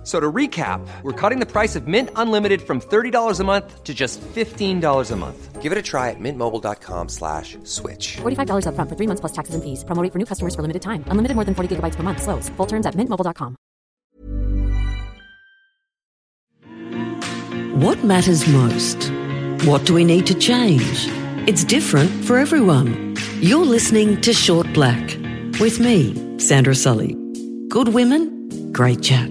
F- So to recap, we're cutting the price of Mint Unlimited from $30 a month to just $15 a month. Give it a try at mintmobile.com slash switch. $45 upfront for three months plus taxes and fees. Promo rate for new customers for limited time. Unlimited more than 40 gigabytes per month. Slows. Full terms at mintmobile.com. What matters most? What do we need to change? It's different for everyone. You're listening to Short Black with me, Sandra Sully. Good women, great chat.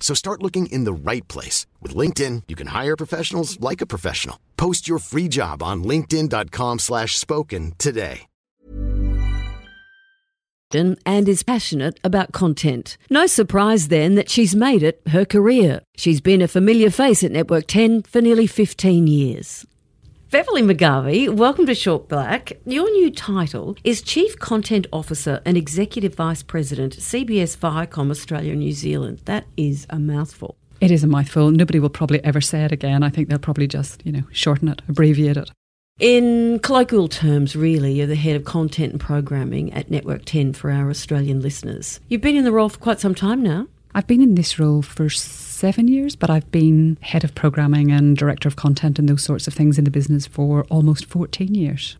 So start looking in the right place. With LinkedIn, you can hire professionals like a professional. Post your free job on linkedin.com slash spoken today. and is passionate about content. No surprise then that she's made it her career. She's been a familiar face at Network 10 for nearly 15 years. Beverley McGarvey, welcome to Short Black. Your new title is Chief Content Officer and Executive Vice President, CBS Viacom Australia and New Zealand. That is a mouthful. It is a mouthful. Nobody will probably ever say it again. I think they'll probably just, you know, shorten it, abbreviate it. In colloquial terms, really, you're the head of content and programming at Network 10 for our Australian listeners. You've been in the role for quite some time now. I've been in this role for seven years, but I've been head of programming and director of content and those sorts of things in the business for almost 14 years.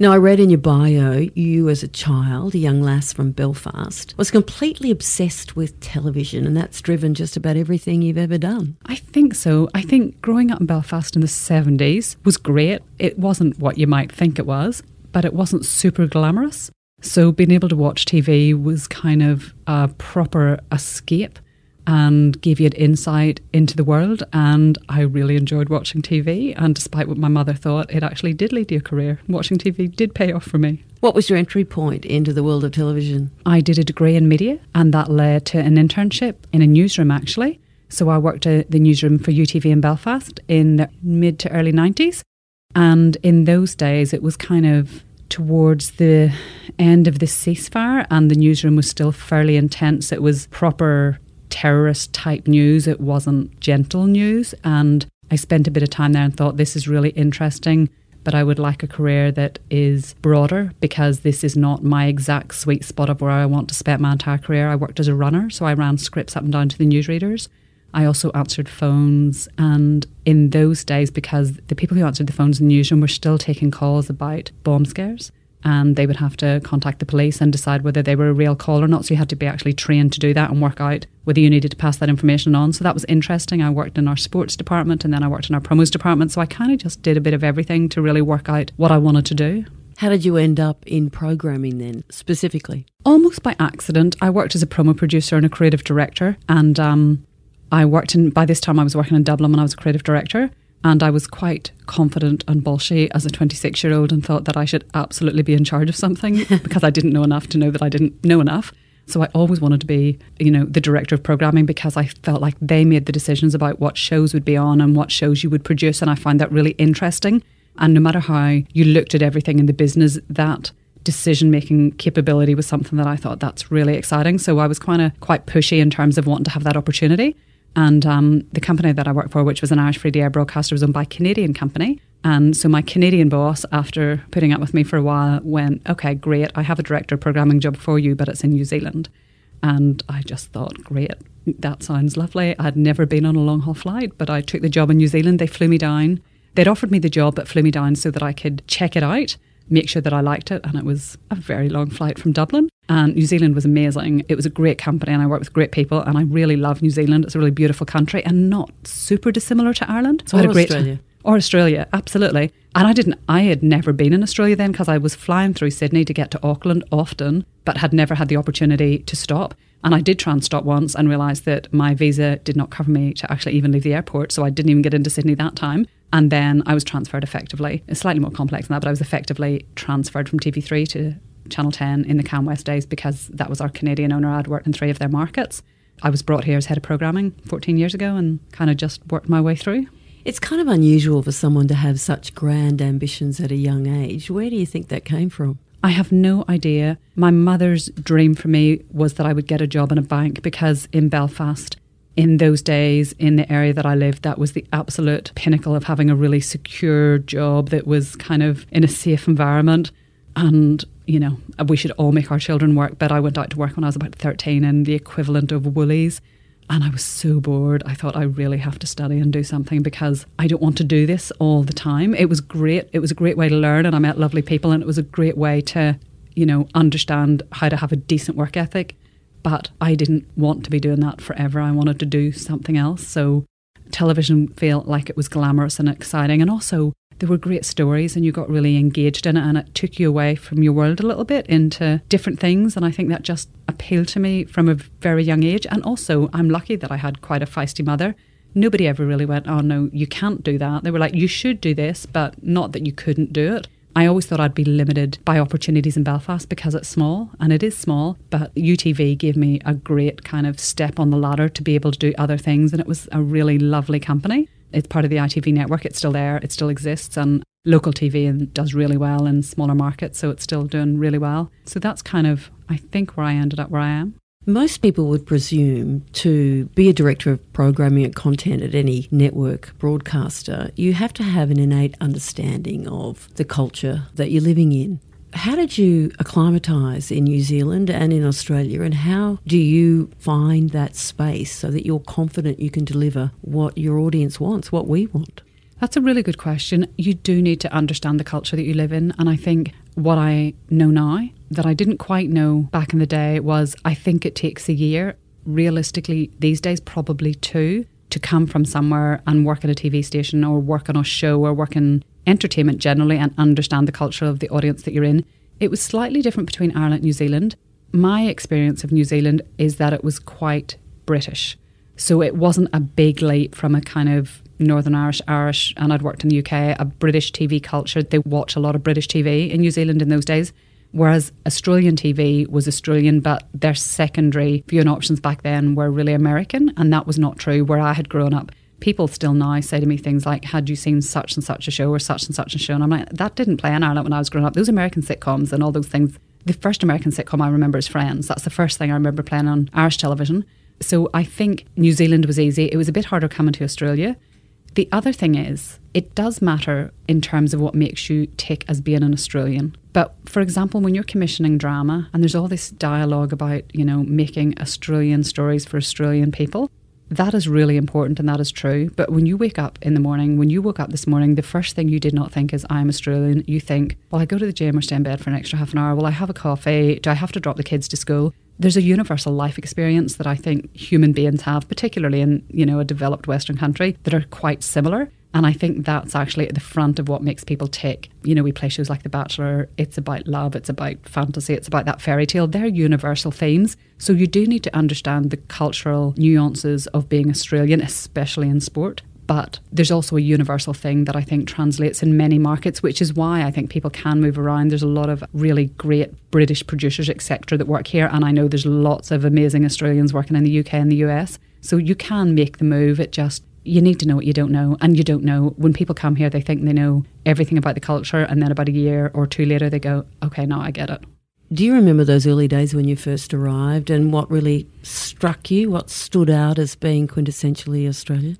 Now, I read in your bio, you as a child, a young lass from Belfast, was completely obsessed with television, and that's driven just about everything you've ever done. I think so. I think growing up in Belfast in the 70s was great. It wasn't what you might think it was, but it wasn't super glamorous. So being able to watch TV was kind of a proper escape and gave you an insight into the world. And I really enjoyed watching TV. And despite what my mother thought, it actually did lead to a career. Watching TV did pay off for me. What was your entry point into the world of television? I did a degree in media, and that led to an internship in a newsroom actually. So I worked at the newsroom for UTV in Belfast in the mid to early 90s. And in those days, it was kind of towards the end of the ceasefire, and the newsroom was still fairly intense. It was proper terrorist type news, it wasn't gentle news. And I spent a bit of time there and thought, this is really interesting. But I would like a career that is broader because this is not my exact sweet spot of where I want to spend my entire career. I worked as a runner, so I ran scripts up and down to the newsreaders. I also answered phones, and in those days, because the people who answered the phones in the newsroom were still taking calls about bomb scares, and they would have to contact the police and decide whether they were a real call or not. So you had to be actually trained to do that and work out whether you needed to pass that information on. So that was interesting. I worked in our sports department and then I worked in our promos department. So I kind of just did a bit of everything to really work out what I wanted to do. How did you end up in programming then, specifically? Almost by accident, I worked as a promo producer and a creative director, and um, I worked in. By this time, I was working in Dublin when I was a creative director, and I was quite confident and bolshy as a 26 year old, and thought that I should absolutely be in charge of something because I didn't know enough to know that I didn't know enough. So I always wanted to be, you know, the director of programming because I felt like they made the decisions about what shows would be on and what shows you would produce, and I found that really interesting. And no matter how you looked at everything in the business, that decision making capability was something that I thought that's really exciting. So I was kind of quite pushy in terms of wanting to have that opportunity. And um, the company that I worked for, which was an Irish free air broadcaster, was owned by a Canadian company. And so my Canadian boss, after putting up with me for a while, went, okay, great, I have a director programming job for you, but it's in New Zealand. And I just thought, great, that sounds lovely. I'd never been on a long haul flight, but I took the job in New Zealand. They flew me down. They'd offered me the job, but flew me down so that I could check it out, make sure that I liked it. And it was a very long flight from Dublin. And New Zealand was amazing. It was a great company, and I worked with great people. And I really love New Zealand. It's a really beautiful country and not super dissimilar to Ireland. So I had a great Australia. Or Australia, absolutely. And I didn't, I had never been in Australia then because I was flying through Sydney to get to Auckland often, but had never had the opportunity to stop. And I did try and stop once and realised that my visa did not cover me to actually even leave the airport. So I didn't even get into Sydney that time. And then I was transferred effectively. It's slightly more complex than that, but I was effectively transferred from TV3 to Channel 10 in the CanWest days because that was our Canadian owner. I'd worked in three of their markets. I was brought here as head of programming 14 years ago and kind of just worked my way through. It's kind of unusual for someone to have such grand ambitions at a young age. Where do you think that came from? I have no idea. My mother's dream for me was that I would get a job in a bank because in Belfast, in those days, in the area that I lived, that was the absolute pinnacle of having a really secure job that was kind of in a safe environment. And, you know, we should all make our children work. But I went out to work when I was about 13 in the equivalent of Woolies. And I was so bored. I thought I really have to study and do something because I don't want to do this all the time. It was great. It was a great way to learn, and I met lovely people, and it was a great way to, you know, understand how to have a decent work ethic. But I didn't want to be doing that forever. I wanted to do something else. So television felt like it was glamorous and exciting. And also, there were great stories and you got really engaged in it and it took you away from your world a little bit into different things. And I think that just appealed to me from a very young age. And also I'm lucky that I had quite a feisty mother. Nobody ever really went oh no you can't do that. They were like you should do this but not that you couldn't do it. I always thought I'd be limited by opportunities in Belfast because it's small, and it is small. But UTV gave me a great kind of step on the ladder to be able to do other things, and it was a really lovely company. It's part of the ITV network. It's still there. It still exists, and local TV and does really well in smaller markets. So it's still doing really well. So that's kind of, I think, where I ended up where I am. Most people would presume to be a director of programming and content at any network broadcaster, you have to have an innate understanding of the culture that you're living in. How did you acclimatise in New Zealand and in Australia, and how do you find that space so that you're confident you can deliver what your audience wants, what we want? That's a really good question. You do need to understand the culture that you live in. And I think what I know now that I didn't quite know back in the day was I think it takes a year, realistically, these days, probably two, to come from somewhere and work at a TV station or work on a show or work in entertainment generally and understand the culture of the audience that you're in. It was slightly different between Ireland and New Zealand. My experience of New Zealand is that it was quite British. So it wasn't a big leap from a kind of Northern Irish, Irish, and I'd worked in the UK, a British TV culture. They watch a lot of British TV in New Zealand in those days. Whereas Australian TV was Australian, but their secondary viewing options back then were really American, and that was not true where I had grown up. People still now say to me things like, Had you seen such and such a show or such and such a show? And I'm like, That didn't play in Ireland when I was growing up. Those American sitcoms and all those things. The first American sitcom I remember is Friends. That's the first thing I remember playing on Irish television. So I think New Zealand was easy. It was a bit harder coming to Australia. The other thing is, it does matter in terms of what makes you tick as being an Australian. But for example, when you're commissioning drama and there's all this dialogue about, you know, making Australian stories for Australian people, that is really important and that is true. But when you wake up in the morning, when you woke up this morning, the first thing you did not think is, I'm Australian. You think, well, I go to the gym or stay in bed for an extra half an hour. Will I have a coffee? Do I have to drop the kids to school? there's a universal life experience that I think human beings have, particularly in you know a developed Western country, that are quite similar. And I think that's actually at the front of what makes people tick. You know, we play shows like The Bachelor, it's about love, it's about fantasy, it's about that fairy tale. They're universal themes. So you do need to understand the cultural nuances of being Australian, especially in sport. But there's also a universal thing that I think translates in many markets, which is why I think people can move around. There's a lot of really great British producers, etc., that work here. And I know there's lots of amazing Australians working in the UK and the US. So you can make the move. It just, you need to know what you don't know. And you don't know. When people come here, they think they know everything about the culture. And then about a year or two later, they go, okay, now I get it. Do you remember those early days when you first arrived and what really struck you? What stood out as being quintessentially Australian?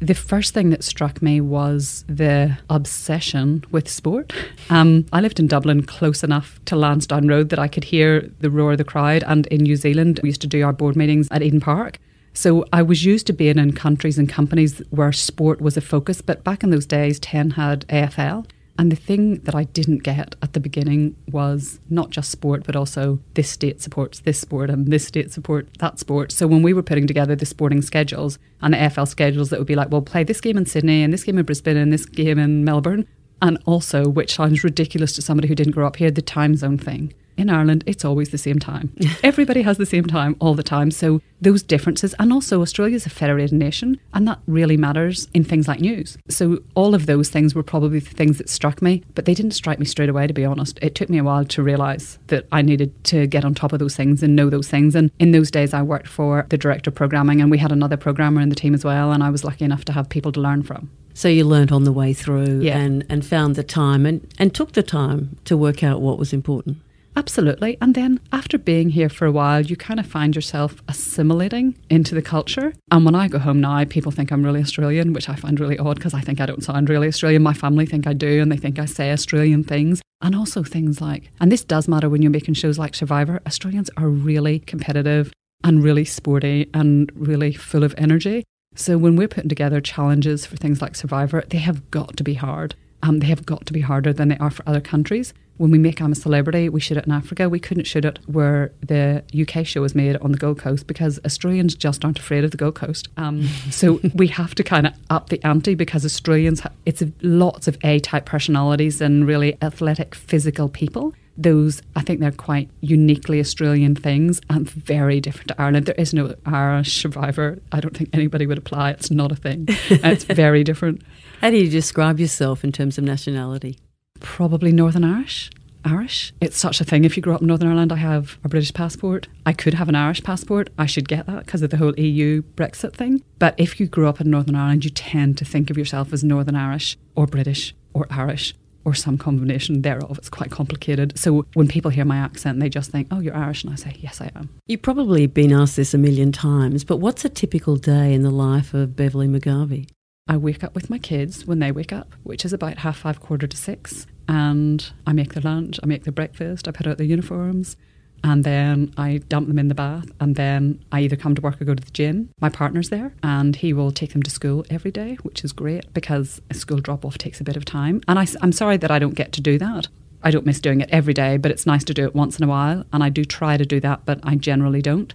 The first thing that struck me was the obsession with sport. Um, I lived in Dublin close enough to Lansdowne Road that I could hear the roar of the crowd. And in New Zealand, we used to do our board meetings at Eden Park. So I was used to being in countries and companies where sport was a focus. But back in those days, 10 had AFL. And the thing that I didn't get at the beginning was not just sport, but also this state supports this sport and this state supports that sport. So when we were putting together the sporting schedules and the AFL schedules, that would be like, well, play this game in Sydney and this game in Brisbane and this game in Melbourne. And also, which sounds ridiculous to somebody who didn't grow up here, the time zone thing in Ireland, it's always the same time. Everybody has the same time all the time. So those differences, and also Australia is a federated nation, and that really matters in things like news. So all of those things were probably the things that struck me, but they didn't strike me straight away, to be honest. It took me a while to realise that I needed to get on top of those things and know those things. And in those days, I worked for the director of programming, and we had another programmer in the team as well, and I was lucky enough to have people to learn from. So you learnt on the way through Yeah. and, and found the time and, and took the time to work out what was important. Absolutely. And then after being here for a while, you kind of find yourself assimilating into the culture. And when I go home now, people think I'm really Australian, which I find really odd because I think I don't sound really Australian. My family think I do, and they think I say Australian things. And also things like, and this does matter when you're making shows like Survivor, Australians are really competitive and really sporty and really full of energy. So when we're putting together challenges for things like Survivor, they have got to be hard. Um, they have got to be harder than they are for other countries. When we make I'm a Celebrity, we shoot it in Africa. We couldn't shoot it where the UK show was made on the Gold Coast because Australians just aren't afraid of the Gold Coast. Um, so we have to kind of up the ante because Australians, ha- it's lots of A-type personalities and really athletic, physical people those I think they're quite uniquely Australian things and very different to Ireland. There is no Irish survivor. I don't think anybody would apply. It's not a thing. it's very different. How do you describe yourself in terms of nationality? Probably Northern Irish. Irish. It's such a thing. If you grow up in Northern Ireland, I have a British passport. I could have an Irish passport. I should get that because of the whole EU Brexit thing. But if you grew up in Northern Ireland, you tend to think of yourself as Northern Irish or British or Irish or some combination thereof. It's quite complicated. So when people hear my accent, they just think, oh, you're Irish. And I say, yes, I am. You've probably been asked this a million times, but what's a typical day in the life of Beverley McGarvey? I wake up with my kids when they wake up, which is about half five, quarter to six. And I make their lunch, I make their breakfast, I put out their uniforms, and then I dump them in the bath. And then I either come to work or go to the gym. My partner's there, and he will take them to school every day, which is great because a school drop off takes a bit of time. And I, am sorry that I don't get to do that. I don't miss doing it every day, but it's nice to do it once in a while. And I do try to do that, but I generally don't.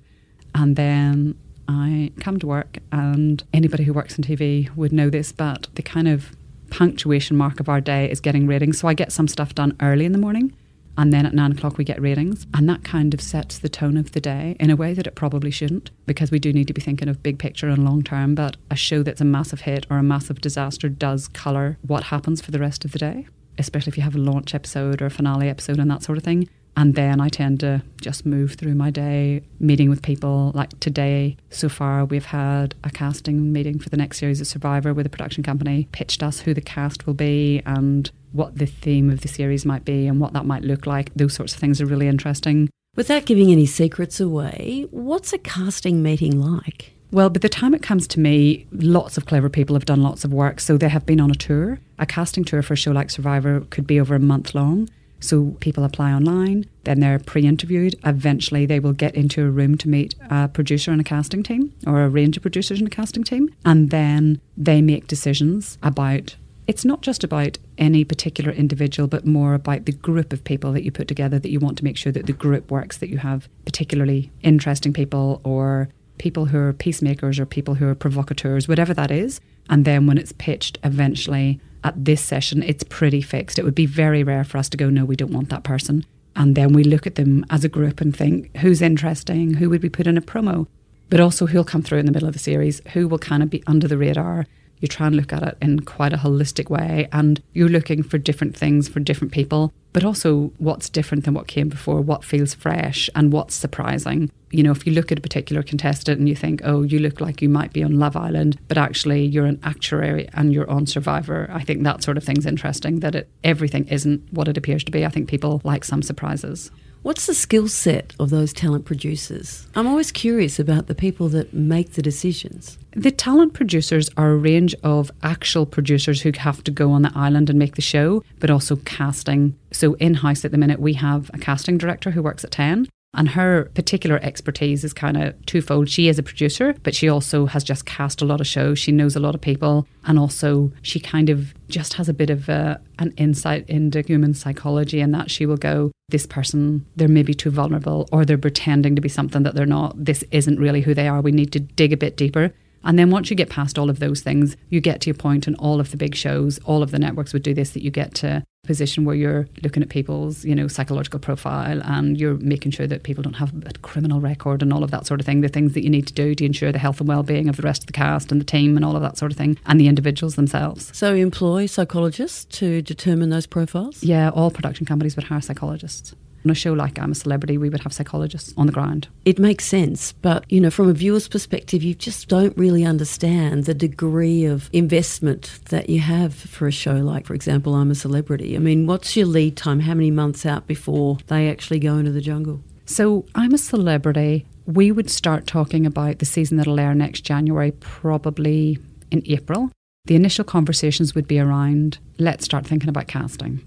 And then I come to work, and anybody who works in TV would know this, but the kind of punctuation mark of our day is getting ratings. So I get some stuff done early in the morning, and then at nine o'clock we get ratings. And that kind of sets the tone of the day in a way that it probably shouldn't, because we do need to be thinking of big picture and long term. But a show that's a massive hit or a massive disaster does colour what happens for the rest of the day, especially if you have a launch episode or a finale episode and that sort of thing. And then I tend to just move through my day, meeting with people. Like today, so far, we've had a casting meeting for the next series of Survivor with a production company, pitched us who the cast will be and what the theme of the series might be and what that might look like. Those sorts of things are really interesting. Without giving any secrets away, what's a casting meeting like? Well, by the time it comes to me, lots of clever people have done lots of work. So they have been on a tour. A casting tour for a show like Survivor could be over a month long. So people apply online, then they're pre interviewed. Eventually, they will get into a room to meet a producer and a casting team, or a range of producers and a casting team. And then they make decisions about it's not just about any particular individual, but more about the group of people that you put together that you want to make sure that the group works, that you have particularly interesting people or people who are peacemakers or people who are provocateurs, whatever that is. And then when it's pitched eventually at this session, it's pretty fixed. It would be very rare for us to go, no, we don't want that person. And then we look at them as a group and think, who's interesting? Who would we put in a promo? But also, who'll come through in the middle of the series? Who will kind of be under the radar? You try and look at it in quite a holistic way, and you're looking for different things for different people, but also what's different than what came before, what feels fresh, and what's surprising. You know, if you look at a particular contestant and you think, oh, you look like you might be on Love Island, but actually you're an actuary and you're on Survivor, I think that sort of thing's interesting, that it, everything isn't what it appears to be. I think people like some surprises. What's the skill set of those talent producers? I'm always curious about the people that make the decisions. The talent producers are a range of actual producers who have to go on the island and make the show, but also casting. So in house at the minute, we have a casting director who works at 10, And her particular expertise is kind of twofold. She is a producer, but she also has just cast a lot of shows. She knows a lot of people. And also, she kind of just has a bit of a, an insight into human psychology, and that she will go, This person, they're maybe too vulnerable, or they're pretending to be something that they're not. This isn't really who they are. We need to dig a bit deeper. And then once you get past all of those things, you get to a point in all of the big shows, all of the networks would do this, that you get to position where you're looking at people's, you know, psychological profile and you're making sure that people don't have a criminal record and all of that sort of thing, the things that you need to do to ensure the health and well-being of the rest of the cast and the team and all of that sort of thing, and the individuals themselves. So employ psychologists to determine those profiles? Yeah, all production companies would hire psychologists on a show like I'm a Celebrity, we would have psychologists on the ground. It makes sense, but you know, from a viewer's perspective, you just don't really understand the degree of investment that you have for a show like, for example, I'm a Celebrity. I mean, what's your lead time? How many months out before they actually go into the jungle? So, I'm a Celebrity. We would start talking about the season that'll air next January, probably in April. The initial conversations would be around let's start thinking about casting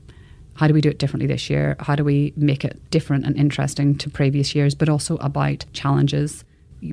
how do we do it differently this year? How do we make it different and interesting to previous years, but also about challenges?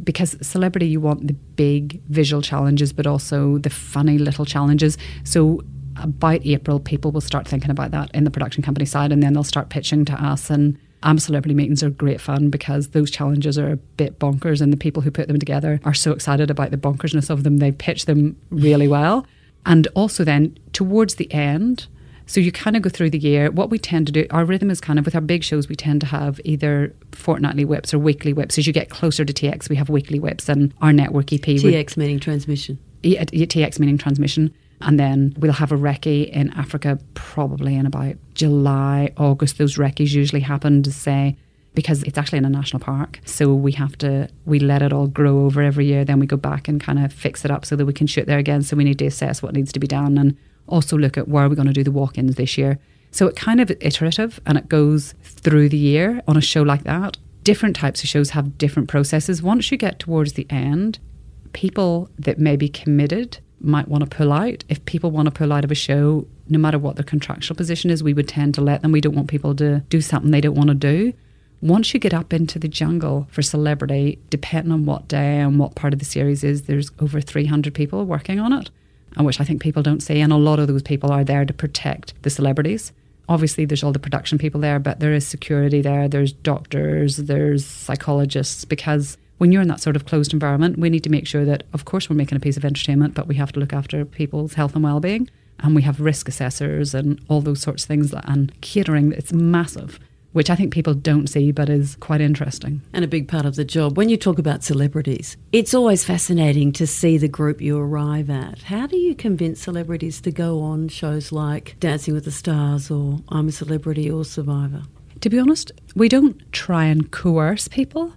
Because celebrity, you want the big visual challenges, but also the funny little challenges. So about April, people will start thinking about that in the production company side, and then they'll start pitching to us. And I'm Celebrity meetings are great fun because those challenges are a bit bonkers, and the people who put them together are so excited about the bonkersness of them. They pitch them really well. And also, then towards the end, so you kind of go through the year. What we tend to do, our rhythm is kind of with our big shows, we tend to have either fortnightly whips or weekly whips. As you get closer to TX, we have weekly whips, and our network EP. TX meaning transmission. Yeah, TX meaning transmission. And then we'll have a recce in Africa probably in about July, August. Those recces usually happen to say, because it's actually in a national park. So we have to, we let it all grow over every year. Then we go back and kind of fix it up so that we can shoot there again. So we need to assess what needs to be done and also look at where are we going to do the walk ins this year. So it kind of iterative and it goes through the year on a show like that. Different types of shows have different processes. Once you get towards the end, people that may be committed might want to pull out. If people want to pull out of a show, no matter what their contractual position is, we would tend to let them. We don't want people to do something they don't want to do. Once you get up into the jungle for celebrity, depending on what day and what part of the series is, there's over 300 people working on it and which I think people don't see. And a lot of those people are there to protect the celebrities. Obviously, there's all the production people there, but there is security there, there's doctors, there's psychologists, because when you're in that sort of closed environment, we need to make sure that, of course, we're making a piece of entertainment, but we have to look after people's health and well being. And we have risk assessors and all those sorts of things, and catering, it's massive which I think people don't see but is quite interesting. And a big part of the job. When you talk about celebrities, it's always fascinating to see the group you arrive at. How do you convince celebrities to go on shows like Dancing with the Stars or I'm a Celebrity or Survivor? To be honest, we don't try and coerce people.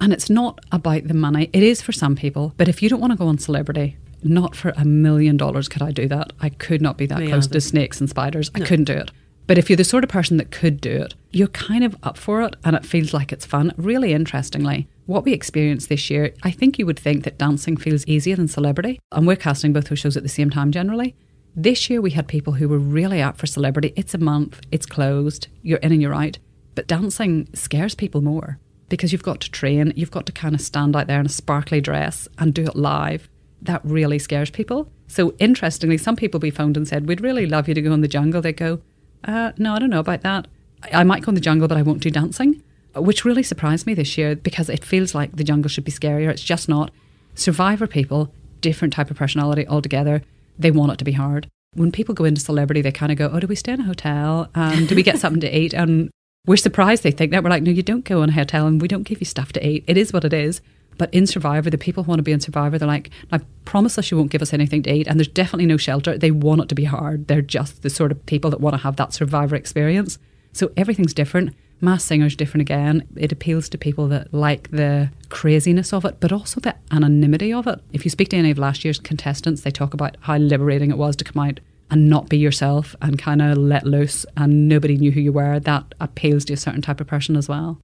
And it's not about the money. It is for some people. But if you don't want to go on celebrity, not for a million dollars could I do that. I could not be that Me close either. to snakes and spiders. No. I couldn't do it. But if you're the sort of person that could do it, you're kind of up for it and it feels like it's fun. Really interestingly, what we experienced this year, I think you would think that dancing feels easier than celebrity. And we're casting both those shows at the same time generally. This year we had people who were really up for celebrity. It's a month, it's closed, you're in and you're out. But dancing scares people more because you've got to train, you've got to kind of stand out there in a sparkly dress and do it live. That really scares people. So interestingly, some people we phoned and said, We'd really love you to go in the jungle. They go, uh, no, I don't know about that. I, I might go in the jungle, but I won't do dancing, which really surprised me this year because it feels like the jungle should be scarier. It's just not. Survivor people, different type of personality altogether. They want it to be hard. When people go into celebrity, they kind of go, "Oh, do we stay in a hotel? And do we get something to eat?" And we're surprised they think that. We're like, "No, you don't go in a hotel, and we don't give you stuff to eat. It is what it is." But in Survivor, the people who want to be in Survivor, they're like, I promise us you won't give us anything to eat. And there's definitely no shelter. They want it to be hard. They're just the sort of people that want to have that Survivor experience. So everything's different. Masked Singer's different again. It appeals to people that like the craziness of it, but also the anonymity of it. If you speak to any of last year's contestants, they talk about how liberating it was to come out and not be yourself and kind of let loose and nobody knew who you were. That appeals to a certain type of person as well.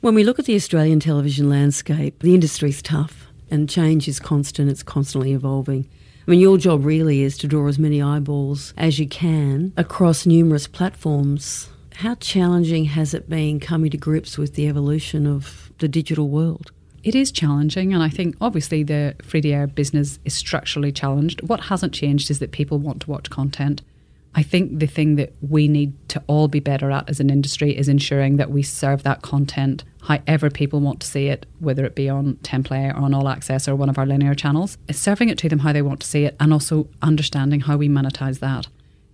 When we look at the Australian television landscape, the industry's tough and change is constant, it's constantly evolving. I mean, your job really is to draw as many eyeballs as you can across numerous platforms. How challenging has it been coming to grips with the evolution of the digital world? It is challenging, and I think obviously the free to air business is structurally challenged. What hasn't changed is that people want to watch content. I think the thing that we need to all be better at as an industry is ensuring that we serve that content however people want to see it, whether it be on 10play or on All Access or one of our linear channels, is serving it to them how they want to see it and also understanding how we monetize that.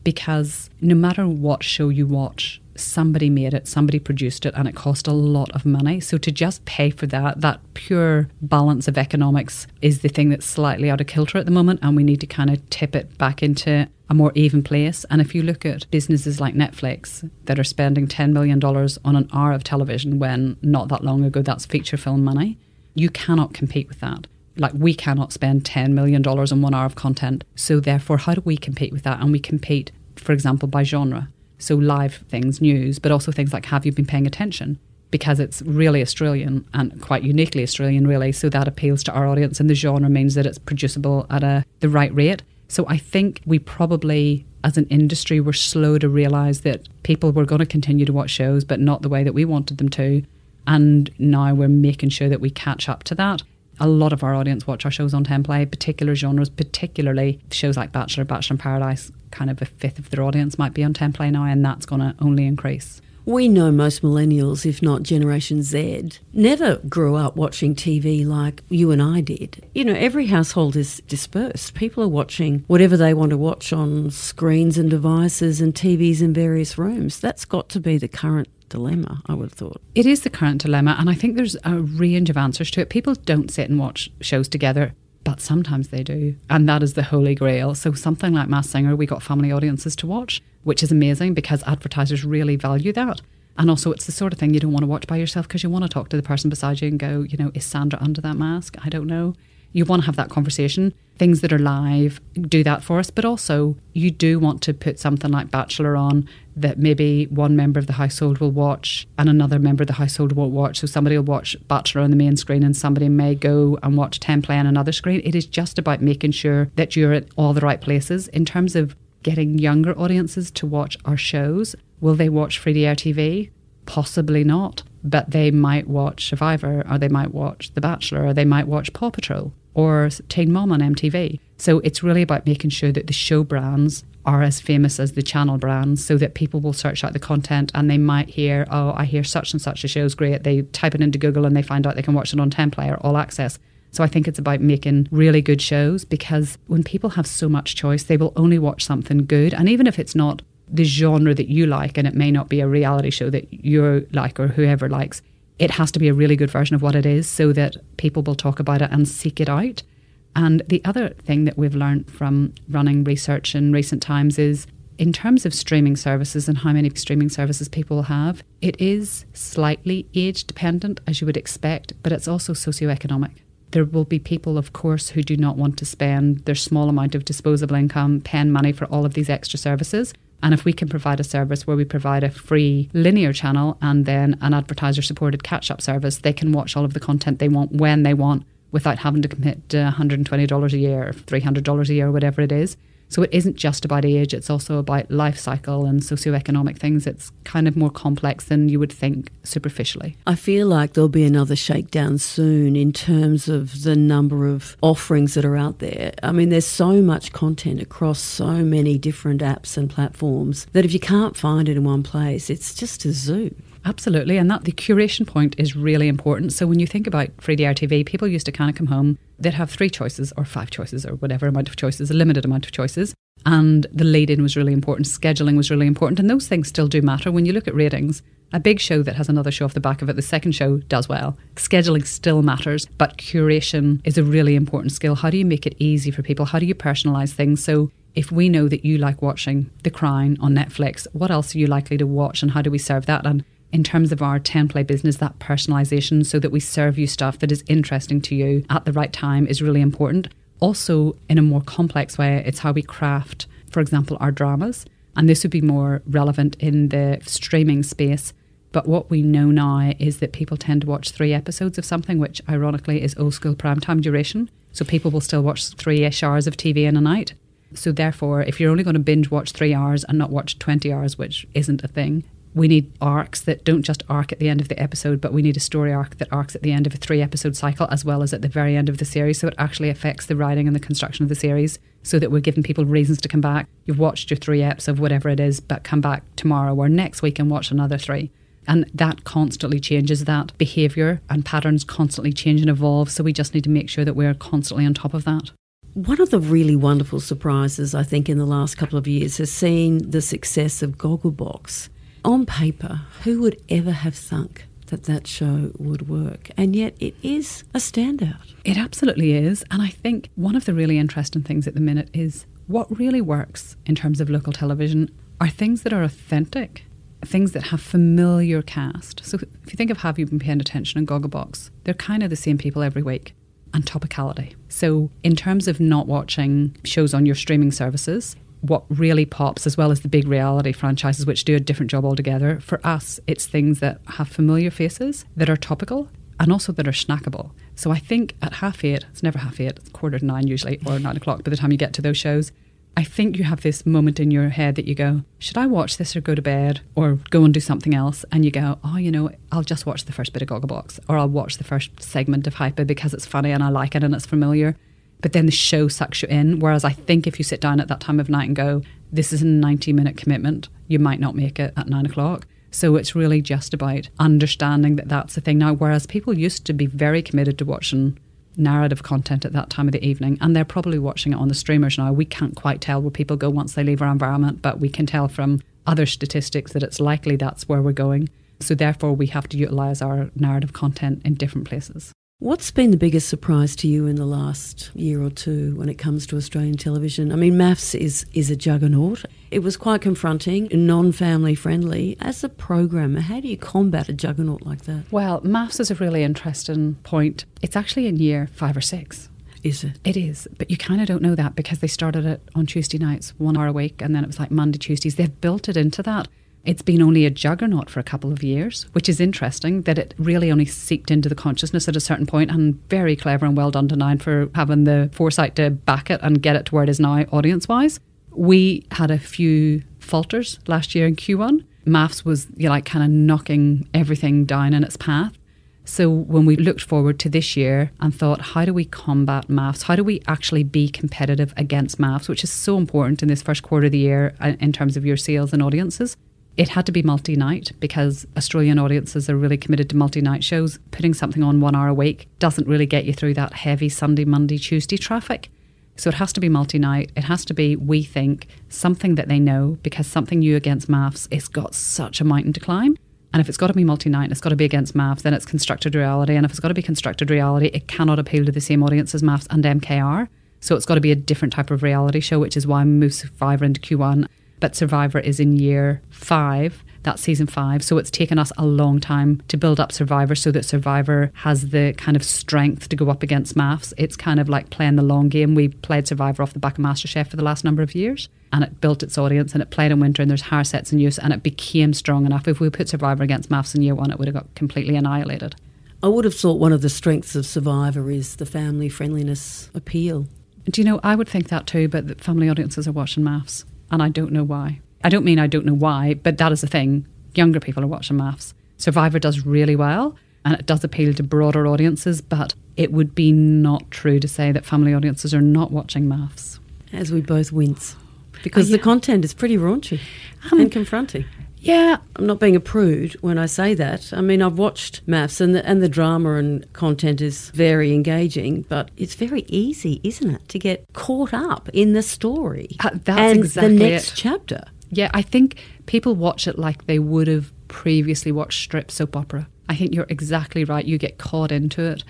Because no matter what show you watch, somebody made it, somebody produced it, and it cost a lot of money. So to just pay for that, that pure balance of economics is the thing that's slightly out of kilter at the moment, and we need to kind of tip it back into a more even place. And if you look at businesses like Netflix that are spending $10 million on an hour of television when not that long ago that's feature film money, you cannot compete with that. Like, we cannot spend $10 million on one hour of content. So, therefore, how do we compete with that? And we compete, for example, by genre. So live things, news, but also things like have you been paying attention? Because it's really Australian and quite uniquely Australian, really. So that appeals to our audience, and the genre means that it's producible at a the right rate. So I think we probably, as an industry, were slow to realise that people were going to continue to watch shows, but not the way that we wanted them to. And now we're making sure that we catch up to that. A lot of our audience watch our shows on 10play, particular genres, particularly shows like Bachelor, Bachelor in Paradise, kind of a fifth of their audience might be on 10play now, and that's going to only increase. We know most millennials, if not Generation Z, never grew up watching TV like you and I did. You know, every household is dispersed. People are watching whatever they want to watch on screens and devices and TVs in various rooms. That's got to be the current dilemma, I would have thought. It is the current dilemma, and I think there's a range of answers to it. People don't sit and watch shows together but sometimes they do. And that is the holy grail. So, something like Masked Singer, we got family audiences to watch, which is amazing because advertisers really value that. And also, it's the sort of thing you don't want to watch by yourself because you want to talk to the person beside you and go, you know, is Sandra under that mask? I don't know you want to have that conversation. Things that are live do that for us, but also you do want to put something like Bachelor on that maybe one member of the household will watch and another member of the household won't watch. So somebody will watch Bachelor on the main screen and somebody may go and watch 10play on another screen. It is just about making sure that you're at all the right places in terms of getting younger audiences to watch our shows. Will they watch free air TV? Possibly not, but they might watch Survivor or they might watch The Bachelor or they might watch Paw Patrol or Teen Mom on MTV. So it's really about making sure that the show brands are as famous as the channel brands so that people will search out the content and they might hear, oh, I hear such and such a show is great. They type it into Google and they find out they can watch it on 10play or All Access. So I think it's about making really good shows because when people have so much choice, they will only watch something good. And even if it's not the genre that you like and it may not be a reality show that you like or whoever likes, it has to be a really good version of what it is so that people will talk about it and seek it out. And the other thing that we've learned from running research in recent times is in terms of streaming services and how many streaming services people have, it is slightly age dependent, as you would expect, but it's also socioeconomic. There will be people, of course, who do not want to spend their small amount of disposable income paying money for all of these extra services. And if we can provide a service where we provide a free linear channel and then an advertiser supported catch up service, they can watch all of the content they want when they want without having to commit $120 a year, or $300 a year, or whatever it is. So it isn't just about age, it's also about life cycle and socioeconomic things. It's kind of more complex than you would think superficially. I feel like there'll be another shakedown soon in terms of the number of offerings that are out there. I mean, there's so much content across so many different apps and platforms that if you can't find it in one place, it's just a zoo. Absolutely, and that the curation point is really important. So when you think about free to air TV, people used to kind of come home, they'd have three choices or five choices or whatever amount of choices, a limited amount of choices. And the lead in was really important, scheduling was really important, and those things still do matter. When you look at ratings, a big show that has another show off the back of it, the second show does well. Scheduling still matters, but curation is a really important skill. How do you make it easy for people? How do you personalize things? So if we know that you like watching The Crown on Netflix, what else are you likely to watch and how do we serve that? And in terms of our 10play business, that personalization so that we serve you stuff that is interesting to you at the right time is really important. Also, in a more complex way, it's how we craft, for example, our dramas. And this would be more relevant in the streaming space. But what we know now is that people tend to watch three episodes of something, which ironically is old school primetime duration. So people will still watch three ish hours of TV in a night. So therefore, if you're only going to binge watch three hours and not watch 20 hours, which isn't a thing, We need arcs that don't just arc at the end of the episode, but we need a story arc that arcs at the end of a three episode cycle as well as at the very end of the series. So it actually affects the writing and the construction of the series so that we're giving people reasons to come back. You've watched your three eps of whatever it is, but come back tomorrow or next week and watch another three. And that constantly changes that behaviour and patterns constantly change and evolve. So we just need to make sure that we're constantly on top of that. One of the really wonderful surprises, I think, in the last couple of years has seen the success of Gogglebox. On paper, who would ever have thunk that that show would work? And yet it is a standout. It absolutely is. And I think one of the really interesting things at the minute is what really works in terms of local television are things that are authentic, things that have familiar cast. So if you think of Have You Been Paying Attention and Gogglebox, they're kind of the same people every week and topicality. So, in terms of not watching shows on your streaming services, what really pops, as well as the big reality franchises, which do a different job altogether, for us, it's things that have familiar faces, that are topical, and also that are snackable. So, I think at half eight, it's never half eight, it's quarter to nine usually, or nine o'clock by the time you get to those shows. I think you have this moment in your head that you go, should I watch this or go to bed or go and do something else? And you go, oh, you know, I'll just watch the first bit of Gogglebox or I'll watch the first segment of Hyper because it's funny and I like it and it's familiar. But then the show sucks you in. Whereas I think if you sit down at that time of night and go, this is a 90 minute commitment, you might not make it at nine o'clock. So it's really just about understanding that that's the thing now. Whereas people used to be very committed to watching narrative content at that time of the evening, and they're probably watching it on the streamers now. We can't quite tell where people go once they leave our environment, but we can tell from other statistics that it's likely that's where we're going. So, therefore, we have to utilize our narrative content in different places. What's been the biggest surprise to you in the last year or two when it comes to Australian television? I mean, MAFS is, is a juggernaut. It was quite confronting, non family friendly. As a program, how do you combat a juggernaut like that? Well, MAFS is a really interesting point. It's actually in year five or six. Is it? It is, but you kind of don't know that because they started it on Tuesday nights, one hour a week, and then it was like Monday, Tuesdays. They've built it into that. It's been only a juggernaut for a couple of years, which is interesting that it really only seeped into the consciousness at a certain point and very clever and well done to Nine for having the foresight to back it and get it to where it is now audience wise. We had a few falters last year in Q1. MAFS was you like kind of knocking everything down in its path. So when we looked forward to this year and thought, how do we combat MAFS? How do we actually be competitive against MAFS, which is so important in this first quarter of the year uh, in terms of your sales and audiences? It had to be multi night because Australian audiences are really committed to multi night shows. Putting something on one hour a week doesn't really get you through that heavy Sunday, Monday, Tuesday traffic. So it has to be multi night. It has to be, we think, something that they know because something new against MAFS has got such a mountain to climb. And if it's got to be multi night, and it's got to be against MAFS, then it's constructed reality. And if it's got to be constructed reality, it cannot appeal to the same audience as MAFS and MKR. So it's got to be a different type of reality show, which is why we moved Survivor into Q1 but Survivor is in year five. That's season five. So it's taken us a long time to build up Survivor so that Survivor has the kind of strength to go up against MAFS. It's kind of like playing the long game. We played Survivor off the back of MasterChef for the last number of years and it built its audience and it played in winter and there's higher sets in use and it became strong enough. If we put Survivor against MAFS in year one, it would have got completely annihilated. I would have thought one of the strengths of Survivor is the family friendliness appeal. Do you know, I would think that too, but the family audiences are watching MAFS and I don't know why. I don't mean I don't know why, but that is the thing. Younger people are watching MAFS. Survivor does really well and it does appeal to broader audiences, but it would be not true to say that family audiences are not watching MAFS. As we both wince. Because Oh, yeah. the content is pretty raunchy Um, and confronting. Yeah, I'm not being a prude when I say that. I mean, I've watched MAFS and the, and the drama and content is very engaging, but it's very easy, isn't it, to get caught up in the story Uh, that's and exactly the next it. chapter. Yeah, I think people watch it like they would have previously watched strip soap opera. I think you're exactly right. You get caught into it,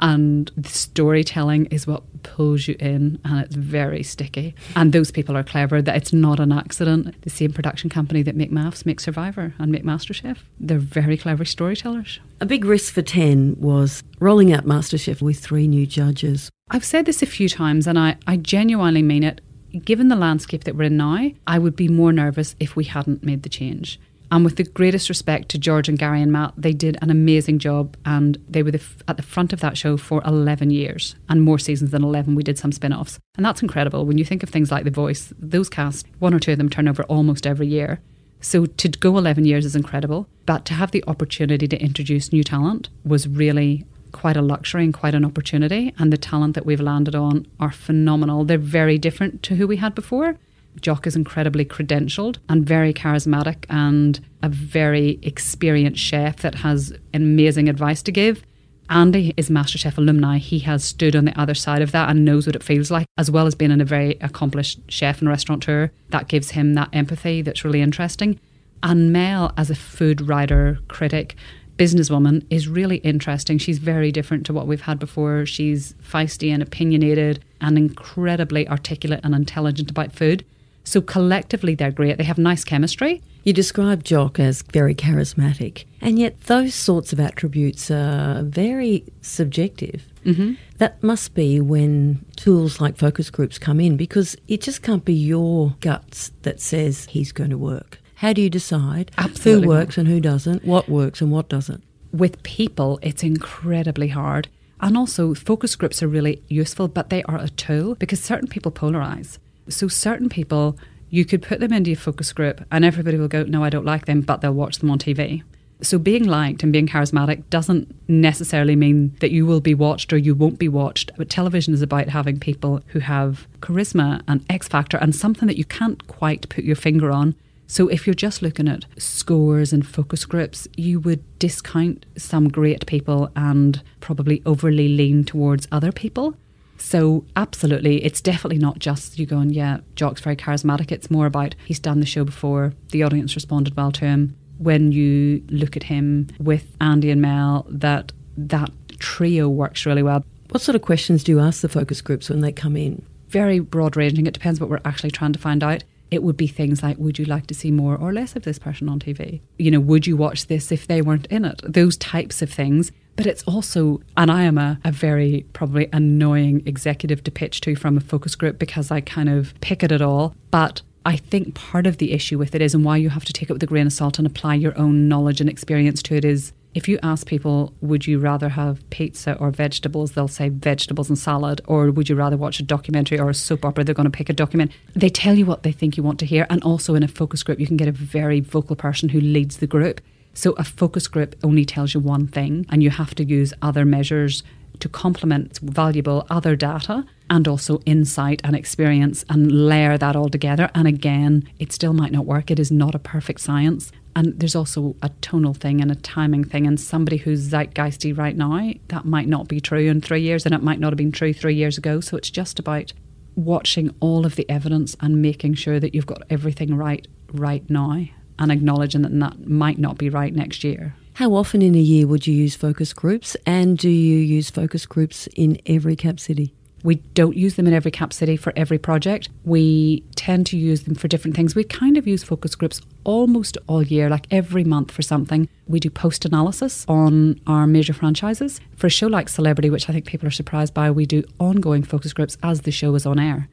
and the storytelling is what pulls you in, and it's very sticky. And those people are clever. That it's not an accident. The same production company that make MAFS make Survivor and make MasterChef. They're very clever storytellers. A big risk for 10 was rolling out MasterChef with three new judges. I've said this a few times, and I, I genuinely mean it. Given the landscape that we're in now, I would be more nervous if we hadn't made the change. And with the greatest respect to George and Gary and Matt, they did an amazing job, and they were the f- at the front of that show for 11 years and more seasons than 11. We did some spin offs. And that's incredible. When you think of things like The Voice, those casts, one or two of them turn over almost every year. So to go 11 years is incredible, but to have the opportunity to introduce new talent was really quite a luxury and quite an opportunity. And the talent that we've landed on are phenomenal. They're very different to who we had before. Jock is incredibly credentialed and very charismatic and a very experienced chef that has amazing advice to give. Andy is MasterChef alumni. He has stood on the other side of that and knows what it feels like, as well as being a very accomplished chef and restaurateur. That gives him that empathy that's really interesting. And Mel, as a food writer, critic, businesswoman, is really interesting. She's very different to what we've had before. She's feisty and opinionated and incredibly articulate and intelligent about food. So collectively, they're great. They have nice chemistry. You describe Jock as very charismatic, and yet those sorts of attributes are very subjective. Mm-hmm. That must be when tools like focus groups come in because it just can't be your guts that says he's going to work. How do you decide Absolutely who works and who doesn't, what works and what doesn't? With people, it's incredibly hard. And also, focus groups are really useful, but they are a tool because certain people polarize. So, certain people, you could put them into a focus group and everybody will go, No, I don't like them, but they'll watch them on TV. So, being liked and being charismatic doesn't necessarily mean that you will be watched or you won't be watched. But television is about having people who have charisma and X factor and something that you can't quite put your finger on. So, if you're just looking at scores and focus groups, you would discount some great people and probably overly lean towards other people. So, absolutely, it's definitely not just you going, yeah, Jock's very charismatic. It's more about he's done the show before, the audience responded well to him. When you look at him with Andy and Mel, that that trio works really well. What sort of questions do you ask the focus groups when they come in? Very broad ranging. It depends what we're actually trying to find out. It would be things like, would you like to see more or less of this person on TV? You know, would you watch this if they weren't in it? Those types of things. But it's also, and I am a, a very probably annoying executive to pitch to from a focus group because I kind of pick at it all. But I think part of the issue with it is, and why you have to take it with a grain of salt and apply your own knowledge and experience to it, is if you ask people, would you rather have pizza or vegetables? They'll say vegetables and salad. Or would you rather watch a documentary or a soap opera? They're going to pick a document. They tell you what they think you want to hear. And also in a focus group, you can get a very vocal person who leads the group. So a focus group only tells you one thing, and you have to use other measures to complement valuable other data and also insight and experience and layer that all together. And again, it still might not work. It is not a perfect science. And there's also a tonal thing and a timing thing. And somebody who's zeitgeisty right now, that might not be true in three years, and it might not have been true three years ago. So it's just about watching all of the evidence and making sure that you've got everything right right now and acknowledging that that might not be right next year. How often in a year would you use focus groups? And do you use focus groups in every cap city? We don't use them in every cap city for every project. We tend to use them for different things. We kind of use focus groups almost all year, like every month for something. We do post analysis on our major franchises. For a show like Celebrity, which I think people are surprised by, we do ongoing focus groups as the show is on air.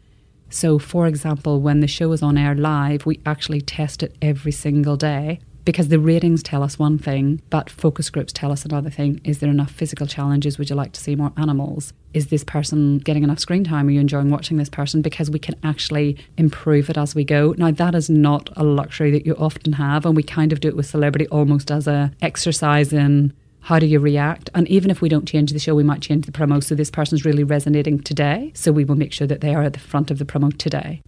So, for example, when the show is on air live, we actually test it every single day because the ratings tell us one thing, but focus groups tell us another thing. Is there enough physical challenges? Would you like to see more animals? Is this person getting enough screen time? Are you enjoying watching this person? Because we can actually improve it as we go. Now, that is not a luxury that you often have, and we kind of do it with celebrity almost as a exercise in how do you react? And even if we don't change the show, we might change the promo. So this person's really resonating today. So we will make sure that they are at the front of the promo today.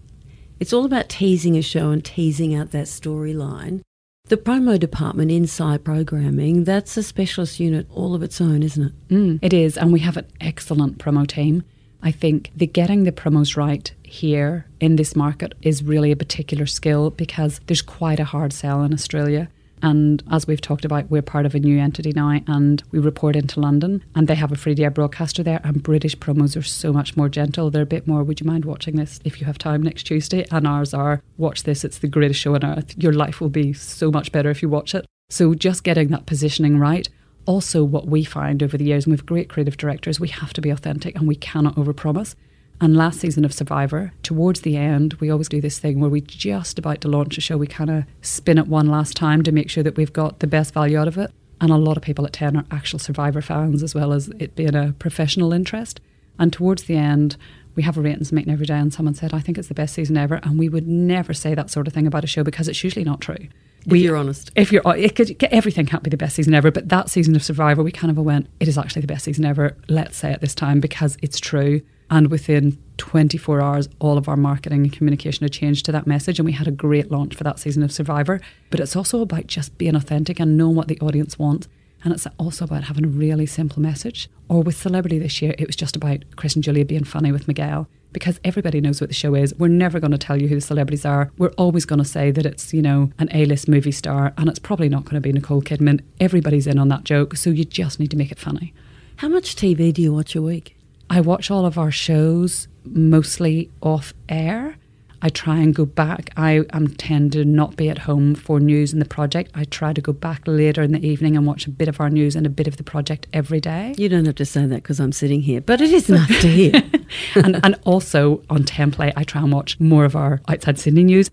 It's all about teasing a show and teasing out that storyline. The promo department inside programming, that's a specialist unit all of its own, isn't it? Mm, it is. And we have an excellent promo team. I think the getting the promos right here in this market is really a particular skill because there's quite a hard sell in Australia. And as we've talked about, we're part of a new entity now and we report into London and they have a free air broadcaster there. And British promos are so much more gentle. They're a bit more, would you mind watching this if you have time next Tuesday? And ours are, watch this, it's the greatest show on earth. Your life will be so much better if you watch it. So just getting that positioning right. Also, what we find over the years, and have great creative directors, we have to be authentic and we cannot overpromise. And last season of Survivor, towards the end, we always do this thing where we're just about to launch a show, we kind of spin it one last time to make sure that we've got the best value out of it. And a lot of people at 10 are actual Survivor fans as well as it being a professional interest. And towards the end, we have a ratings meeting every day, and someone said, I think it's the best season ever. And we would never say that sort of thing about a show because it's usually not true. If you're honest. If you're, oh, it could, everything can't be the best season ever, but that season of Survivor, we kind of went, it is actually the best season ever. Let's say it this time because it's true. And within 24 hours, all of our marketing and communication had changed to that message. And we had a great launch for that season of Survivor. But it's also about just being authentic and knowing what the audience wants. And it's also about having a really simple message. Or with Celebrity this year, it was just about Chris and Julia being funny with Miguel because everybody knows what the show is. We're never going to tell you who the celebrities are. We're always going to say that it's, you know, an A list movie star and it's probably not going to be Nicole Kidman. Everybody's in on that joke. So you just need to make it funny. How much TV do you watch a week? I watch all of our shows mostly off air. I try and go back. I am tend to not be at home for news in the project. I try to go back later in the evening and watch a bit of our news and a bit of the project every day. You don't have to say that because I'm sitting here, but it is nice to hear. and, and also on 10 Play, I try and watch more of our outside Sydney news.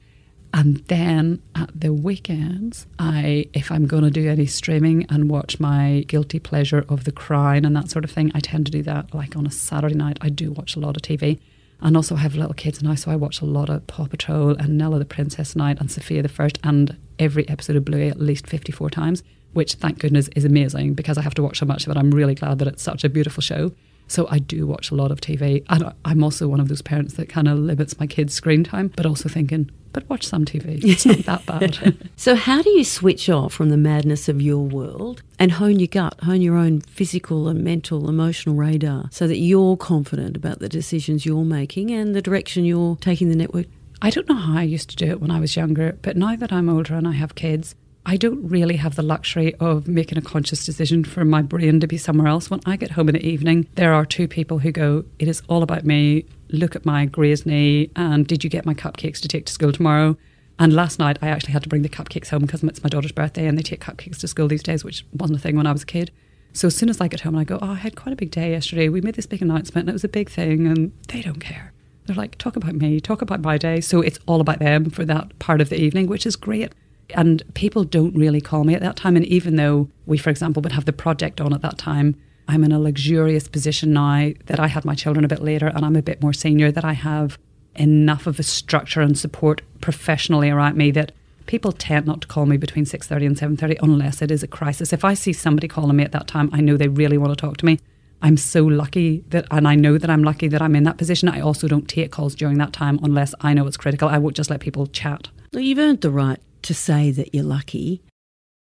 And then at the weekends, I if I'm going to do any streaming and watch my guilty pleasure of The Crown and that sort of thing, I tend to do that like on a Saturday night. I do watch a lot of TV. And also, I have little kids now, so I watch a lot of Paw Patrol and Nella the Princess Knight and Sofia the First and every episode of Bluey at least 54 times, which thank goodness is amazing because I have to watch so much of it. I'm really glad that it's such a beautiful show. So I do watch a lot of TV. And I'm also one of those parents that kind of limits my kids' screen time, but also thinking, but watch some TV. It's not that bad. so, how do you switch off from the madness of your world and hone your gut, hone your own physical and mental, emotional radar so that you're confident about the decisions you're making and the direction you're taking the network? I don't know how I used to do it when I was younger, but now that I'm older and I have kids, I don't really have the luxury of making a conscious decision for my brain to be somewhere else. When I get home in the evening, there are two people who go, It is all about me. Look at my grazed knee. And did you get my cupcakes to take to school tomorrow? And last night, I actually had to bring the cupcakes home because it's my daughter's birthday and they take cupcakes to school these days, which wasn't a thing when I was a kid. So as soon as I get home and I go, Oh, I had quite a big day yesterday. We made this big announcement and it was a big thing. And they don't care. They're like, Talk about me, talk about my day. So it's all about them for that part of the evening, which is great. And people don't really call me at that time. And even though we, for example, would have the project on at that time, I'm in a luxurious position now that I had my children a bit later and I'm a bit more senior, that I have enough of a structure and support professionally around me that people tend not to call me between 6.30 and 7.30 unless it is a crisis. If I see somebody calling me at that time, I know they really want to talk to me. I'm so lucky that, and I know that I'm lucky that I'm in that position. I also don't take calls during that time unless I know it's critical. I won't just let people chat. You've earned the right to say that you're lucky.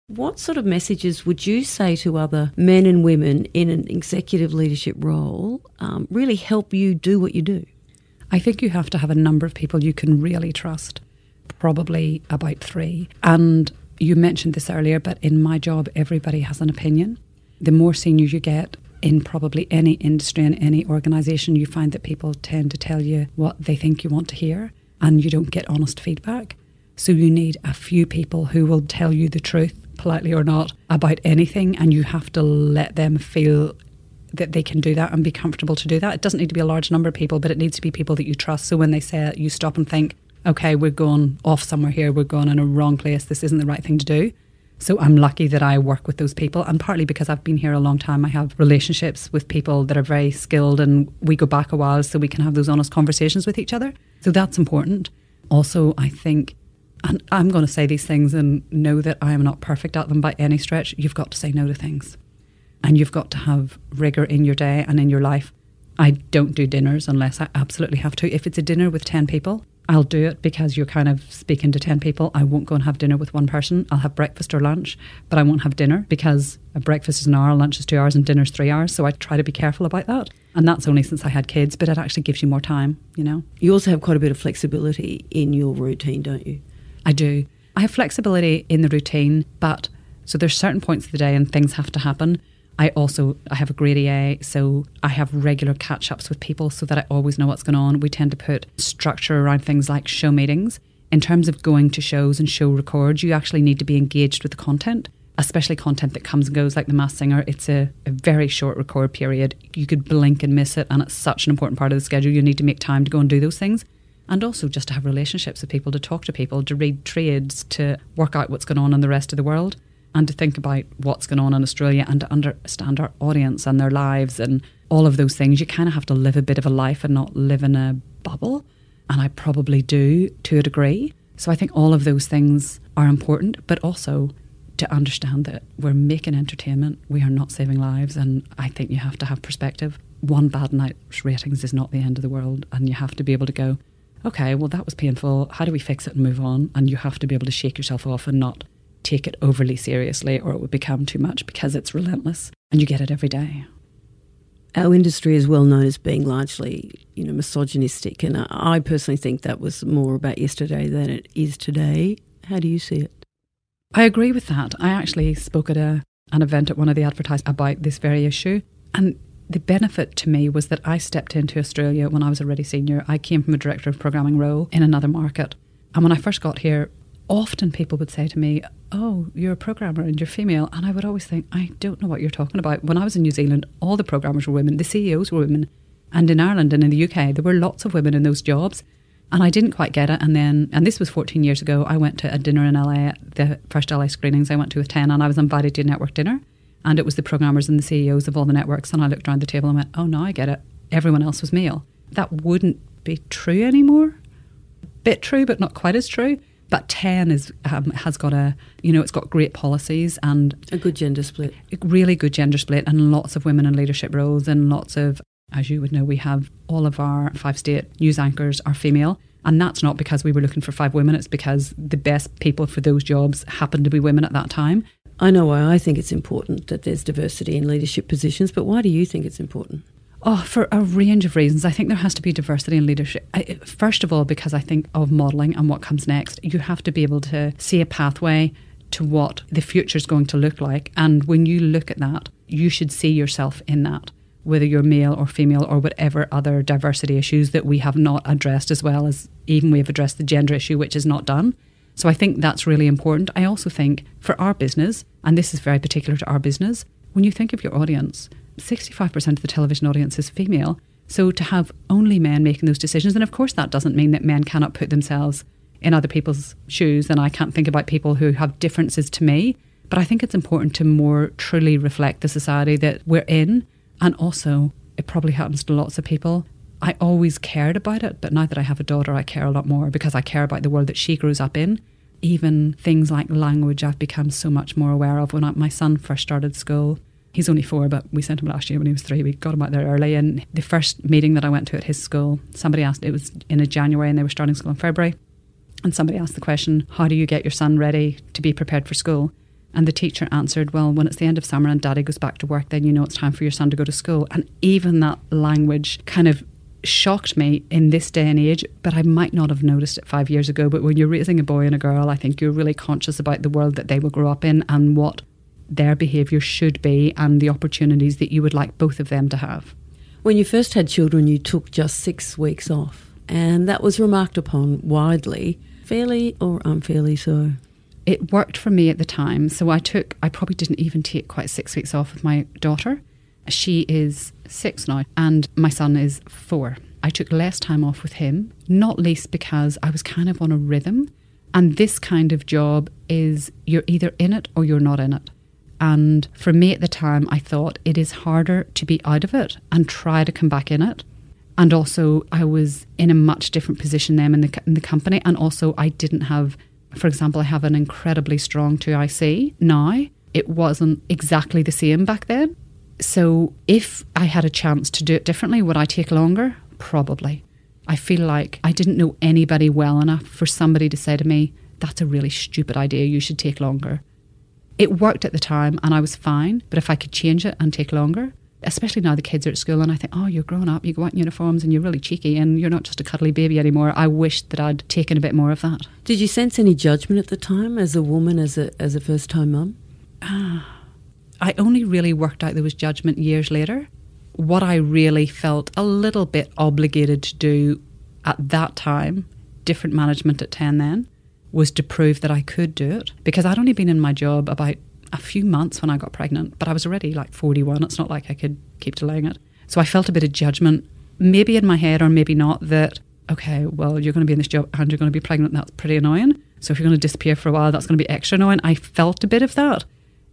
What sort of messages would you say to other men and women in an executive leadership role um, really help you do what you do? I think you have to have a number of people you can really trust, probably about three. And you mentioned this earlier, but in my job, everybody has an opinion. The more senior you get, in probably any industry and any organization, you find that people tend to tell you what they think you want to hear and you don't get honest feedback. So you need a few people who will tell you the truth, politely or not, about anything, and you have to let them feel that they can do that and be comfortable to do that. It doesn't need to be a large number of people, but it needs to be people that you trust. So when they say it, you stop and think, okay, we're going off somewhere here, we're going in a wrong place, this isn't the right thing to do. So I'm lucky that I work with those people, and partly because I've been here a long time, I have relationships with people that are very skilled, and we go back a while so we can have those honest conversations with each other. So that's important. Also, I think and I'm going to say these things and know that I am not perfect at them by any stretch. You've got to say no to things. And you've got to have rigor in your day and in your life. I don't do dinners unless I absolutely have to. If it's a dinner with 10 people, I'll do it because you're kind of speaking to 10 people. I won't go and have dinner with one person. I'll have breakfast or lunch, but I won't have dinner because a breakfast is an hour, lunch is two hours, and dinner's three hours. So I try to be careful about that. And that's only since I had kids, but it actually gives you more time, you know? You also have quite a bit of flexibility in your routine, don't you? I do. I have flexibility in the routine, but so there's certain points of the day and things have to happen. I also I have a grade EA, so I have regular catch ups with people so that I always know what's going on. We tend to put structure around things like show meetings. In terms of going to shows and show records, you actually need to be engaged with the content, especially content that comes and goes like the Masked Singer. It's a, a very short record period. You could blink and miss it, and it's such an important part of the schedule. You need to make time to go and do those things and also just to have relationships with people, to talk to people, to read trades, to work out what's going on in the rest of the world, and to think about what's going on in Australia and to understand our audience and their lives and all of those things. You kind of have to live a bit of a life and not live in a bubble. And I probably do to a degree. So I think all of those things are important, but also to understand that we're making entertainment, we are not saving lives. And I think you have to have perspective. One bad night's ratings is not the end of the world. And you have to be able to go, okay, well, that was painful. How do we fix it and move on? And you have to be able to shake yourself off and not take it overly seriously or it would become too much because it's relentless and you get it every day. Our industry is well known as being largely, you know, misogynistic, and I personally think that was more about yesterday than it is today. How do you see it? I agree with that. I actually spoke at a, an event at one of the advertisers about this very issue, and the benefit to me was that I stepped into Australia when I was already senior. I came from a director of programming role in another market, and when I first got here, often people would say to me, Oh, you're a programmer and you're female. And I would always think, I don't know what you're talking about. When I was in New Zealand, all the programmers were women, the CEOs were women. And in Ireland and in the UK, there were lots of women in those jobs. And I didn't quite get it. And then, and this was 14 years ago, I went to a dinner in LA, the first LA screenings I went to with 10, and I was invited to a network dinner. And it was the programmers and the CEOs of all the networks. And I looked around the table and went, oh, now I get it. Everyone else was male. That wouldn't be true anymore. Bit true, but not quite as true. But 10 is, um, has got a, you know, it's got great policies and a good gender split. Really good gender split and lots of women in leadership roles and lots of, as you would know, we have all of our five state news anchors are female. And that's not because we were looking for five women, it's because the best people for those jobs happened to be women at that time. I know why I think it's important that there's diversity in leadership positions, but why do you think it's important? Oh, for a range of reasons. I think there has to be diversity in leadership. I, first of all, because I think of modelling and what comes next, you have to be able to see a pathway to what the future is going to look like. And when you look at that, you should see yourself in that, whether you're male or female or whatever other diversity issues that we have not addressed as well as even we've addressed the gender issue, which is not done. So I think that's really important. I also think for our business, and this is very particular to our business, when you think of your audience, 65% of the television audience is female. So to have only men making those decisions, and of course that doesn't mean that men cannot put themselves in other people's shoes, and I can't think about people who have differences to me. But I think it's important to more truly reflect the society that we're in. And also, it probably happens to lots of people. I always cared about it, but now that I have a daughter, I care a lot more because I care about the world that she grows up in. Even things like language, I've become so much more aware of. When I, my son first started school, He's only four, but we sent him last year when he was three. We got him out there early. And the first meeting that I went to at his school, somebody asked, it was in a January and they were starting school in February. And somebody asked the question, How do you get your son ready to be prepared for school? And the teacher answered, Well, when it's the end of summer and daddy goes back to work, then you know it's time for your son to go to school. And even that language kind of shocked me in this day and age, but I might not have noticed it five years ago. But when you're raising a boy and a girl, I think you're really conscious about the world that they will grow up in and what their behaviour should be and the opportunities that you would like both of them to have. When you first had children, you took just six weeks off, and that was remarked upon widely, fairly or unfairly so. It worked for me at the time, so I took, I probably didn't even take quite six weeks off with my daughter. She is six now, and my son is four. I took less time off with him, not least because I was kind of on a rhythm. And this kind of job is you're either in it or you're not in it. And for me at the time, I thought it is harder to be out of it and try to come back in it. And also, I was in a much different position then in the, in the company. And also, I didn't have, for example, I have an incredibly strong 2IC now. It wasn't exactly the same back then. So, if I had a chance to do it differently, would I take longer? Probably. I feel like I didn't know anybody well enough for somebody to say to me, that's a really stupid idea, you should take longer. It worked at the time and I was fine, but if I could change it and take longer, especially now the kids are at school and I think, oh, you're grown up, you go out in uniforms and you're really cheeky and you're not just a cuddly baby anymore. I wish that I'd taken a bit more of that. Did you sense any judgment at the time as a woman, as a, as a first time mum? Ah. I only really worked out there was judgment years later. What I really felt a little bit obligated to do at that time, different management at 10 then, was to prove that I could do it because I'd only been in my job about a few months when I got pregnant, but I was already like 41. It's not like I could keep delaying it. So I felt a bit of judgment, maybe in my head or maybe not, that, okay, well, you're going to be in this job and you're going to be pregnant. That's pretty annoying. So if you're going to disappear for a while, that's going to be extra annoying. I felt a bit of that,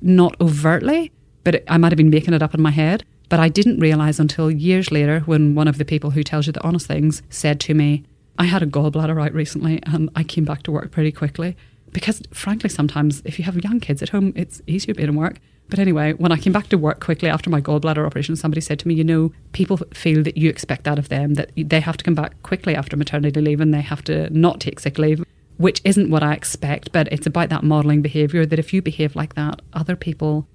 not overtly, but it, I might have been making it up in my head. But I didn't realize until years later when one of the people who tells you the honest things said to me, I had a gallbladder out recently and I came back to work pretty quickly. Because frankly, sometimes if you have young kids at home, it's easier being in work. But anyway, when I came back to work quickly after my gallbladder operation, somebody said to me, You know, people feel that you expect that of them, that they have to come back quickly after maternity leave and they have to not take sick leave, which isn't what I expect. But it's about that modeling behavior that if you behave like that, other people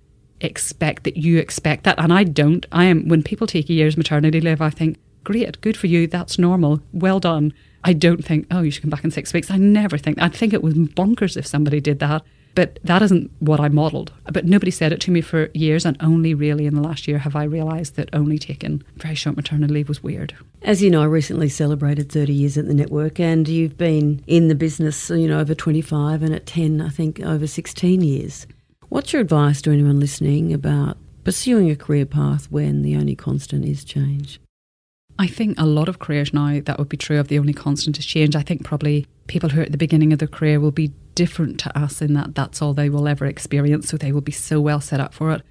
expect that you expect that. And I don't. I am, when people take a year's maternity leave, I think, Great, good for you. That's normal. Well done. I don't think, oh, you should come back in six weeks. I never think. I think it was bonkers if somebody did that. But that isn't what I modelled. But nobody said it to me for years, and only really in the last year have I realised that only taking very short maternity leave was weird. As you know, I recently celebrated 30 years at the network, and you've been in the business, you know, over 25 and at 10, I think, over 16 years. What's your advice to anyone listening about pursuing a career path when the only constant is change? I think a lot of careers now that would be true of the only constant is change. I think probably people who are at the beginning of their career will be different to us in that that's all they will ever experience, so they will be so well set up for it.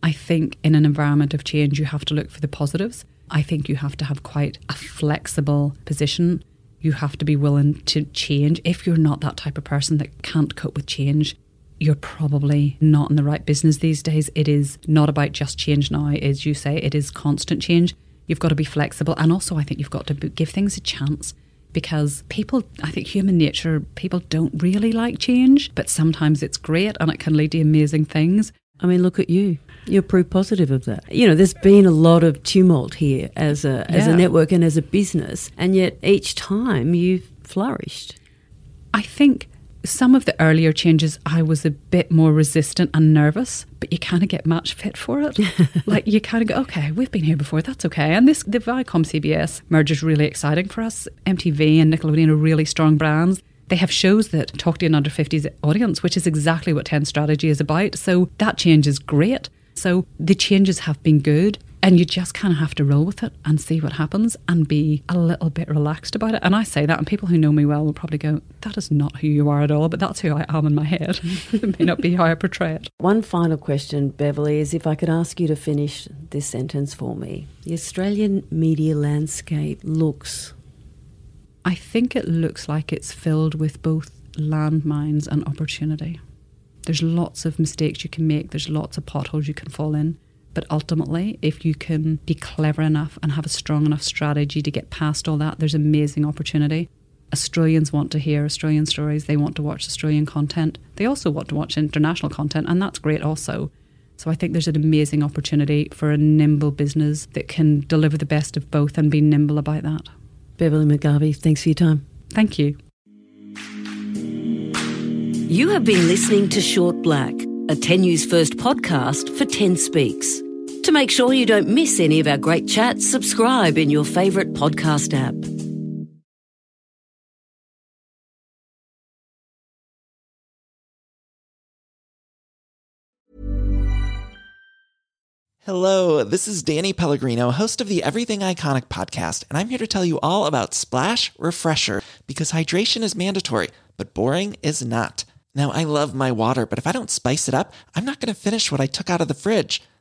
I think in an environment of change, you have to look for the positives. I think you have to have quite a flexible position. You have to be willing to change. If you're not that type of person that can't cope with change, you're probably not in the right business these days. It is not about just change now, as you say, it is constant change. You've got to be flexible. And also, I think you've got to give things a chance because people, I think human nature, people don't really like change, but sometimes it's great and it can lead to amazing things. I mean, look at you. You're proof positive of that. You know, there's been a lot of tumult here as a as Yeah. a network and as a business, and yet each time you've flourished. I think some of the earlier changes, I was a bit more resistant and nervous, but you kind of get match fit for it. like you kind of go, okay, we've been here before, that's okay. And this, the Viacom CBS merger is really exciting for us. MTV and Nickelodeon are really strong brands. They have shows that talk to an under 50s audience, which is exactly what 10 Strategy is about. So that change is great. So the changes have been good. And you just kind of have to roll with it and see what happens and be a little bit relaxed about it. And I say that, and people who know me well will probably go, That is not who you are at all, but that's who I am in my head. it may not be how I portray it. One final question, Beverley, is if I could ask you to finish this sentence for me. The Australian media landscape looks I think it looks like it's filled with both landmines and opportunity. There's lots of mistakes you can make, there's lots of potholes you can fall in. But ultimately, if you can be clever enough and have a strong enough strategy to get past all that, there's amazing opportunity. Australians want to hear Australian stories, they want to watch Australian content. They also want to watch international content, and that's great also. So I think there's an amazing opportunity for a nimble business that can deliver the best of both and be nimble about that. Beverley McGarvey. Thanks for your time. Thank you. You have been listening to Short Black, a 10 News First podcast for 10 Speaks. To make sure you don't miss any of our great chats, subscribe in your favourite podcast app. Hello, this is Danny Pellegrino, host of the Everything Iconic podcast, and I'm here to tell you all about Splash Refresher because hydration is mandatory, but boring is not. Now, I love my water, but if I don't spice it up, I'm not going to finish what I took out of the fridge.